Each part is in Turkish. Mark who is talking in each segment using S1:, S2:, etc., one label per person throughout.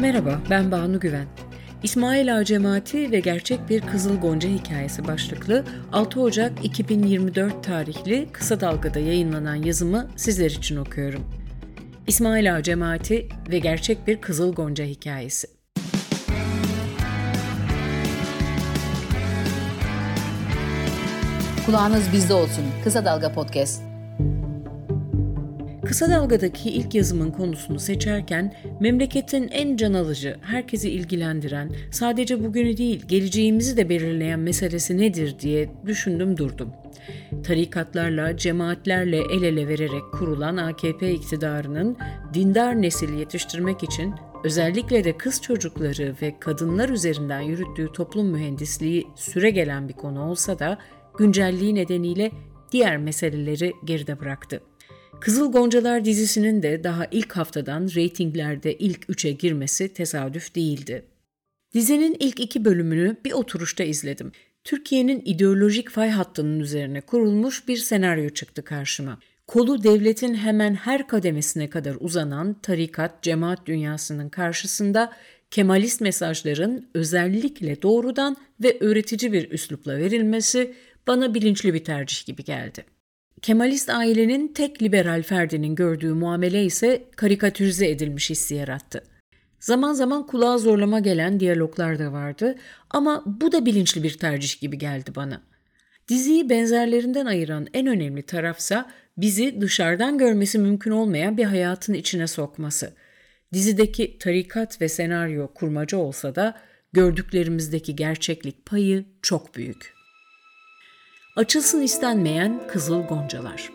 S1: Merhaba, ben Banu Güven. İsmail Ağa Cemaati ve Gerçek Bir Kızıl Gonca Hikayesi başlıklı 6 Ocak 2024 tarihli Kısa Dalga'da yayınlanan yazımı sizler için okuyorum. İsmail Ağa Cemaati ve Gerçek Bir Kızıl Gonca Hikayesi.
S2: Kulağınız bizde olsun. Kısa Dalga Podcast.
S1: Kısa Dalga'daki ilk yazımın konusunu seçerken memleketin en can alıcı, herkesi ilgilendiren, sadece bugünü değil geleceğimizi de belirleyen meselesi nedir diye düşündüm durdum. Tarikatlarla, cemaatlerle el ele vererek kurulan AKP iktidarının dindar nesil yetiştirmek için özellikle de kız çocukları ve kadınlar üzerinden yürüttüğü toplum mühendisliği süre gelen bir konu olsa da güncelliği nedeniyle diğer meseleleri geride bıraktı. Kızıl Goncalar dizisinin de daha ilk haftadan reytinglerde ilk üçe girmesi tesadüf değildi. Dizinin ilk iki bölümünü bir oturuşta izledim. Türkiye'nin ideolojik fay hattının üzerine kurulmuş bir senaryo çıktı karşıma. Kolu devletin hemen her kademesine kadar uzanan tarikat, cemaat dünyasının karşısında Kemalist mesajların özellikle doğrudan ve öğretici bir üslupla verilmesi bana bilinçli bir tercih gibi geldi. Kemalist ailenin tek liberal ferdinin gördüğü muamele ise karikatürize edilmiş hissi yarattı. Zaman zaman kulağa zorlama gelen diyaloglar da vardı ama bu da bilinçli bir tercih gibi geldi bana. Diziyi benzerlerinden ayıran en önemli tarafsa bizi dışarıdan görmesi mümkün olmayan bir hayatın içine sokması. Dizideki tarikat ve senaryo kurmaca olsa da gördüklerimizdeki gerçeklik payı çok büyük. Açılsın istenmeyen Kızıl Goncalar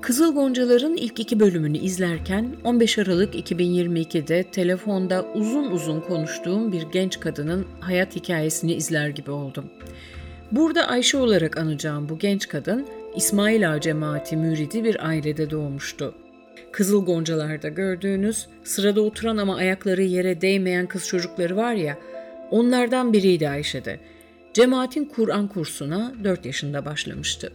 S1: Kızıl Goncalar'ın ilk iki bölümünü izlerken 15 Aralık 2022'de telefonda uzun uzun konuştuğum bir genç kadının hayat hikayesini izler gibi oldum. Burada Ayşe olarak anacağım bu genç kadın İsmail Ağa cemaati müridi bir ailede doğmuştu. Kızıl Goncalar'da gördüğünüz sırada oturan ama ayakları yere değmeyen kız çocukları var ya onlardan biriydi Ayşe'de Cemaatin Kur'an kursuna 4 yaşında başlamıştı.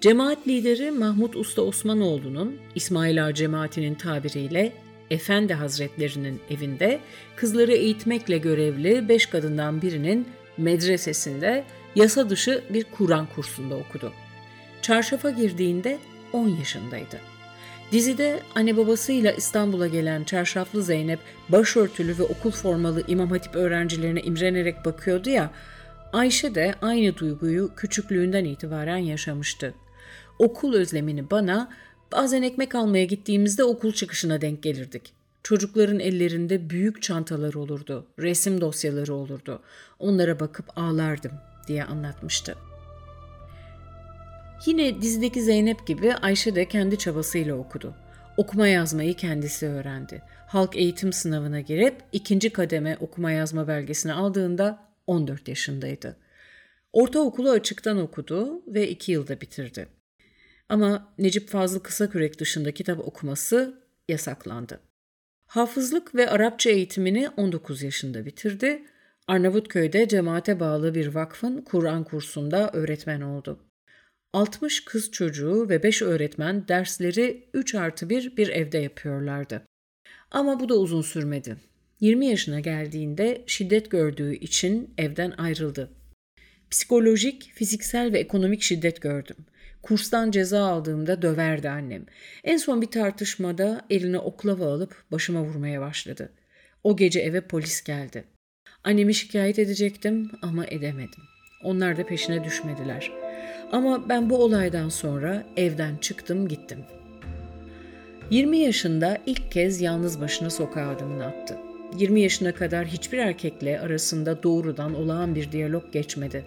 S1: Cemaat lideri Mahmut Usta Osmanoğlu'nun İsmail Ağa cemaatinin tabiriyle Efendi Hazretlerinin evinde kızları eğitmekle görevli beş kadından birinin medresesinde yasa dışı bir Kur'an kursunda okudu. Çarşafa girdiğinde 10 yaşındaydı. Dizide anne babasıyla İstanbul'a gelen çarşaflı Zeynep başörtülü ve okul formalı İmam Hatip öğrencilerine imrenerek bakıyordu ya, Ayşe de aynı duyguyu küçüklüğünden itibaren yaşamıştı. Okul özlemini bana bazen ekmek almaya gittiğimizde okul çıkışına denk gelirdik. Çocukların ellerinde büyük çantalar olurdu, resim dosyaları olurdu. Onlara bakıp ağlardım diye anlatmıştı. Yine dizideki Zeynep gibi Ayşe de kendi çabasıyla okudu. Okuma yazmayı kendisi öğrendi. Halk eğitim sınavına girip ikinci kademe okuma yazma belgesini aldığında 14 yaşındaydı. Ortaokulu açıktan okudu ve 2 yılda bitirdi. Ama Necip Fazıl Kısakürek dışında kitap okuması yasaklandı. Hafızlık ve Arapça eğitimini 19 yaşında bitirdi. Arnavutköy'de cemaate bağlı bir vakfın Kur'an kursunda öğretmen oldu. 60 kız çocuğu ve 5 öğretmen dersleri 3 artı 1 bir evde yapıyorlardı. Ama bu da uzun sürmedi. 20 yaşına geldiğinde şiddet gördüğü için evden ayrıldı. Psikolojik, fiziksel ve ekonomik şiddet gördüm. Kurstan ceza aldığımda döverdi annem. En son bir tartışmada eline oklava alıp başıma vurmaya başladı. O gece eve polis geldi. Annemi şikayet edecektim ama edemedim. Onlar da peşine düşmediler. Ama ben bu olaydan sonra evden çıktım gittim. 20 yaşında ilk kez yalnız başına sokağa adımını attı. 20 yaşına kadar hiçbir erkekle arasında doğrudan olağan bir diyalog geçmedi.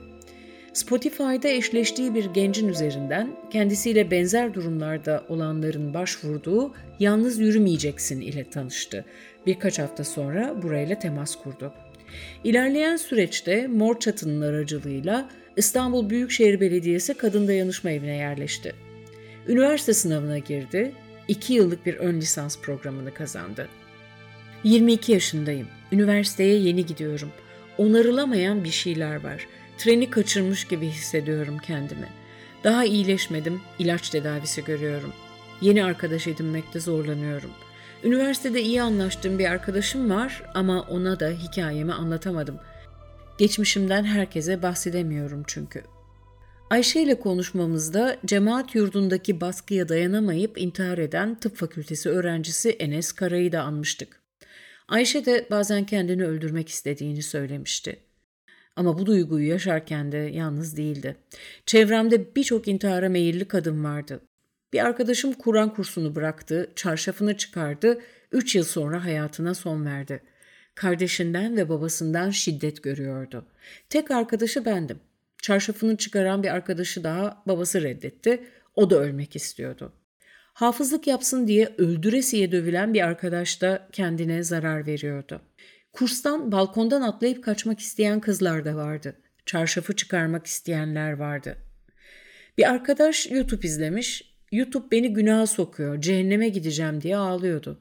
S1: Spotify'da eşleştiği bir gencin üzerinden kendisiyle benzer durumlarda olanların başvurduğu Yalnız Yürümeyeceksin ile tanıştı. Birkaç hafta sonra burayla temas kurdu. İlerleyen süreçte Mor Çatı'nın aracılığıyla İstanbul Büyükşehir Belediyesi Kadın Dayanışma Evi'ne yerleşti. Üniversite sınavına girdi, iki yıllık bir ön lisans programını kazandı. 22 yaşındayım. Üniversiteye yeni gidiyorum. Onarılamayan bir şeyler var. Treni kaçırmış gibi hissediyorum kendimi. Daha iyileşmedim, ilaç tedavisi görüyorum. Yeni arkadaş edinmekte zorlanıyorum. Üniversitede iyi anlaştığım bir arkadaşım var ama ona da hikayemi anlatamadım. Geçmişimden herkese bahsedemiyorum çünkü. Ayşe ile konuşmamızda cemaat yurdundaki baskıya dayanamayıp intihar eden tıp fakültesi öğrencisi Enes Kara'yı da anmıştık. Ayşe de bazen kendini öldürmek istediğini söylemişti. Ama bu duyguyu yaşarken de yalnız değildi. Çevremde birçok intihara meyilli kadın vardı. Bir arkadaşım Kur'an kursunu bıraktı, çarşafını çıkardı, üç yıl sonra hayatına son verdi. Kardeşinden ve babasından şiddet görüyordu. Tek arkadaşı bendim. Çarşafını çıkaran bir arkadaşı daha babası reddetti. O da ölmek istiyordu. Hafızlık yapsın diye öldüresiye dövülen bir arkadaş da kendine zarar veriyordu. Kurstan balkondan atlayıp kaçmak isteyen kızlar da vardı. Çarşafı çıkarmak isteyenler vardı. Bir arkadaş YouTube izlemiş. YouTube beni günaha sokuyor, cehenneme gideceğim diye ağlıyordu.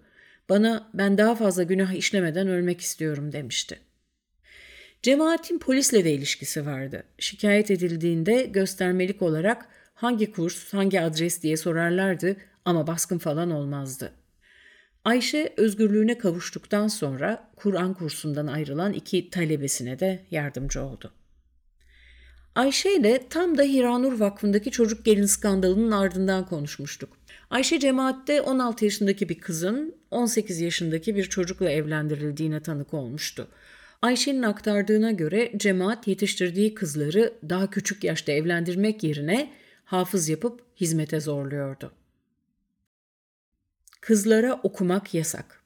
S1: Bana ben daha fazla günah işlemeden ölmek istiyorum demişti. Cemaatin polisle de ilişkisi vardı. Şikayet edildiğinde göstermelik olarak hangi kurs, hangi adres diye sorarlardı ama baskın falan olmazdı. Ayşe özgürlüğüne kavuştuktan sonra Kur'an kursundan ayrılan iki talebesine de yardımcı oldu. Ayşe ile tam da Hiranur Vakfı'ndaki çocuk gelin skandalının ardından konuşmuştuk. Ayşe cemaatte 16 yaşındaki bir kızın 18 yaşındaki bir çocukla evlendirildiğine tanık olmuştu. Ayşe'nin aktardığına göre cemaat yetiştirdiği kızları daha küçük yaşta evlendirmek yerine hafız yapıp hizmete zorluyordu. Kızlara okumak yasak.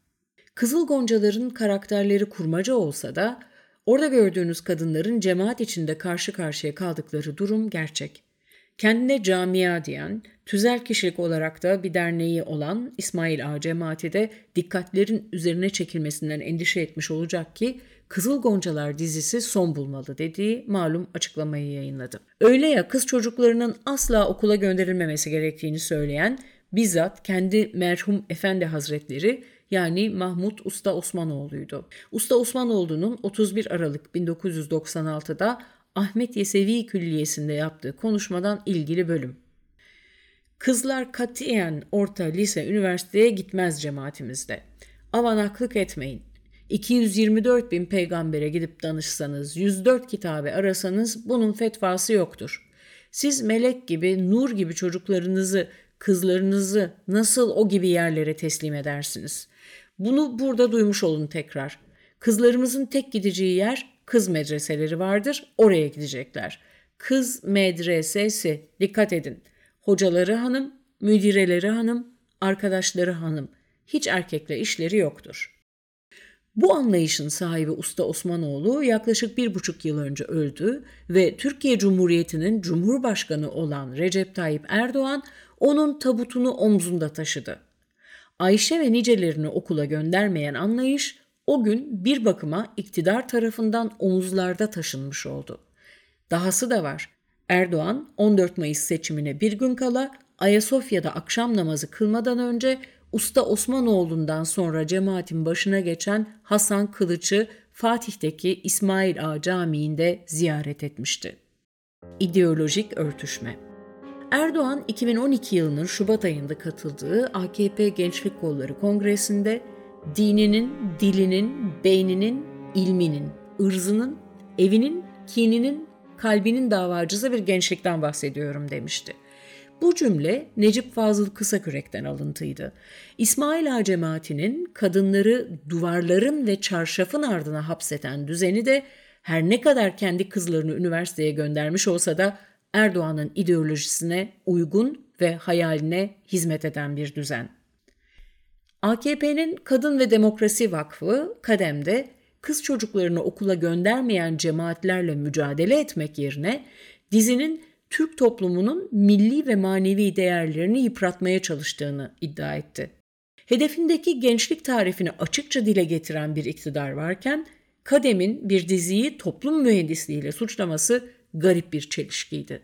S1: Kızıl Goncaların karakterleri kurmaca olsa da orada gördüğünüz kadınların cemaat içinde karşı karşıya kaldıkları durum gerçek. Kendine camia diyen, tüzel kişilik olarak da bir derneği olan İsmail Ağa cemaati de dikkatlerin üzerine çekilmesinden endişe etmiş olacak ki Kızıl Goncalar dizisi son bulmalı dediği malum açıklamayı yayınladı. Öyle ya kız çocuklarının asla okula gönderilmemesi gerektiğini söyleyen bizzat kendi merhum efendi hazretleri yani Mahmut Usta Osmanoğlu'ydu. Usta Osmanoğlu'nun 31 Aralık 1996'da Ahmet Yesevi Külliyesi'nde yaptığı konuşmadan ilgili bölüm. Kızlar katiyen orta, lise, üniversiteye gitmez cemaatimizde. Avanaklık etmeyin. 224 bin peygambere gidip danışsanız, 104 kitabe arasanız bunun fetvası yoktur. Siz melek gibi, nur gibi çocuklarınızı, kızlarınızı nasıl o gibi yerlere teslim edersiniz? Bunu burada duymuş olun tekrar. Kızlarımızın tek gideceği yer kız medreseleri vardır, oraya gidecekler. Kız medresesi, dikkat edin. Hocaları hanım, müdireleri hanım, arkadaşları hanım. Hiç erkekle işleri yoktur.'' Bu anlayışın sahibi Usta Osmanoğlu yaklaşık bir buçuk yıl önce öldü ve Türkiye Cumhuriyeti'nin Cumhurbaşkanı olan Recep Tayyip Erdoğan onun tabutunu omzunda taşıdı. Ayşe ve nicelerini okula göndermeyen anlayış o gün bir bakıma iktidar tarafından omuzlarda taşınmış oldu. Dahası da var. Erdoğan 14 Mayıs seçimine bir gün kala Ayasofya'da akşam namazı kılmadan önce Usta Osmanoğlu'ndan sonra cemaatin başına geçen Hasan Kılıç'ı Fatih'teki İsmail Ağa Camii'nde ziyaret etmişti. İdeolojik örtüşme Erdoğan 2012 yılının Şubat ayında katıldığı AKP Gençlik Kolları Kongresi'nde dininin, dilinin, beyninin, ilminin, ırzının, evinin, kininin, kalbinin davacısı bir gençlikten bahsediyorum demişti. Bu cümle Necip Fazıl Kısakürek'ten alıntıydı. İsmail Ağa cemaatinin kadınları duvarların ve çarşafın ardına hapseten düzeni de her ne kadar kendi kızlarını üniversiteye göndermiş olsa da Erdoğan'ın ideolojisine uygun ve hayaline hizmet eden bir düzen. AKP'nin Kadın ve Demokrasi Vakfı Kadem'de kız çocuklarını okula göndermeyen cemaatlerle mücadele etmek yerine dizinin Türk toplumunun milli ve manevi değerlerini yıpratmaya çalıştığını iddia etti. Hedefindeki gençlik tarifini açıkça dile getiren bir iktidar varken Kadem'in bir diziyi toplum mühendisliğiyle suçlaması garip bir çelişkiydi.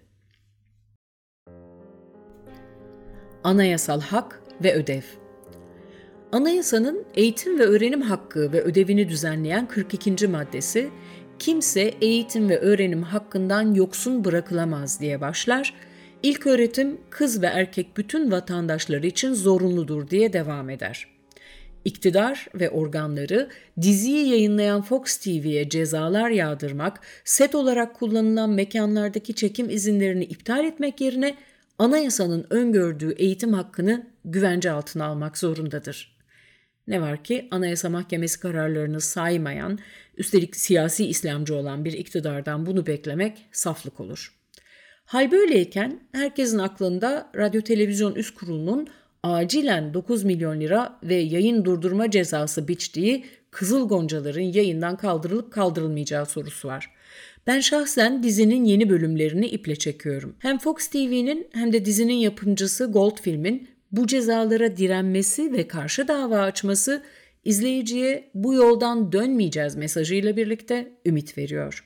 S1: Anayasal hak ve ödev Anayasanın eğitim ve öğrenim hakkı ve ödevini düzenleyen 42. maddesi kimse eğitim ve öğrenim hakkından yoksun bırakılamaz diye başlar. İlk öğretim kız ve erkek bütün vatandaşları için zorunludur diye devam eder. İktidar ve organları diziyi yayınlayan Fox TV'ye cezalar yağdırmak, set olarak kullanılan mekanlardaki çekim izinlerini iptal etmek yerine anayasanın öngördüğü eğitim hakkını güvence altına almak zorundadır. Ne var ki Anayasa Mahkemesi kararlarını saymayan, üstelik siyasi İslamcı olan bir iktidardan bunu beklemek saflık olur. Hal böyleyken herkesin aklında Radyo Televizyon Üst Kurulu'nun acilen 9 milyon lira ve yayın durdurma cezası biçtiği Kızıl Goncaların yayından kaldırılıp kaldırılmayacağı sorusu var. Ben şahsen dizinin yeni bölümlerini iple çekiyorum. Hem Fox TV'nin hem de dizinin yapımcısı Goldfilm'in bu cezalara direnmesi ve karşı dava açması izleyiciye bu yoldan dönmeyeceğiz mesajıyla birlikte ümit veriyor.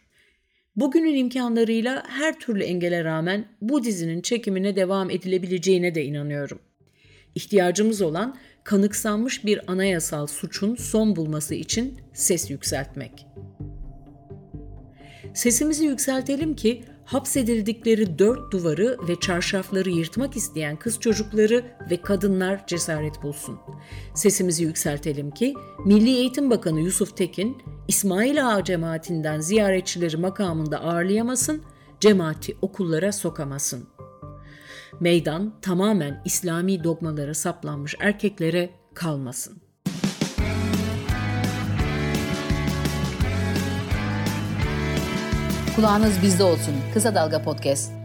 S1: Bugünün imkanlarıyla her türlü engele rağmen bu dizinin çekimine devam edilebileceğine de inanıyorum. İhtiyacımız olan kanıksanmış bir anayasal suçun son bulması için ses yükseltmek. Sesimizi yükseltelim ki hapsedildikleri dört duvarı ve çarşafları yırtmak isteyen kız çocukları ve kadınlar cesaret bulsun. Sesimizi yükseltelim ki Milli Eğitim Bakanı Yusuf Tekin, İsmail Ağa cemaatinden ziyaretçileri makamında ağırlayamasın, cemaati okullara sokamasın. Meydan tamamen İslami dogmalara saplanmış erkeklere kalmasın.
S2: Kulağınız bizde olsun. Kısa Dalga Podcast.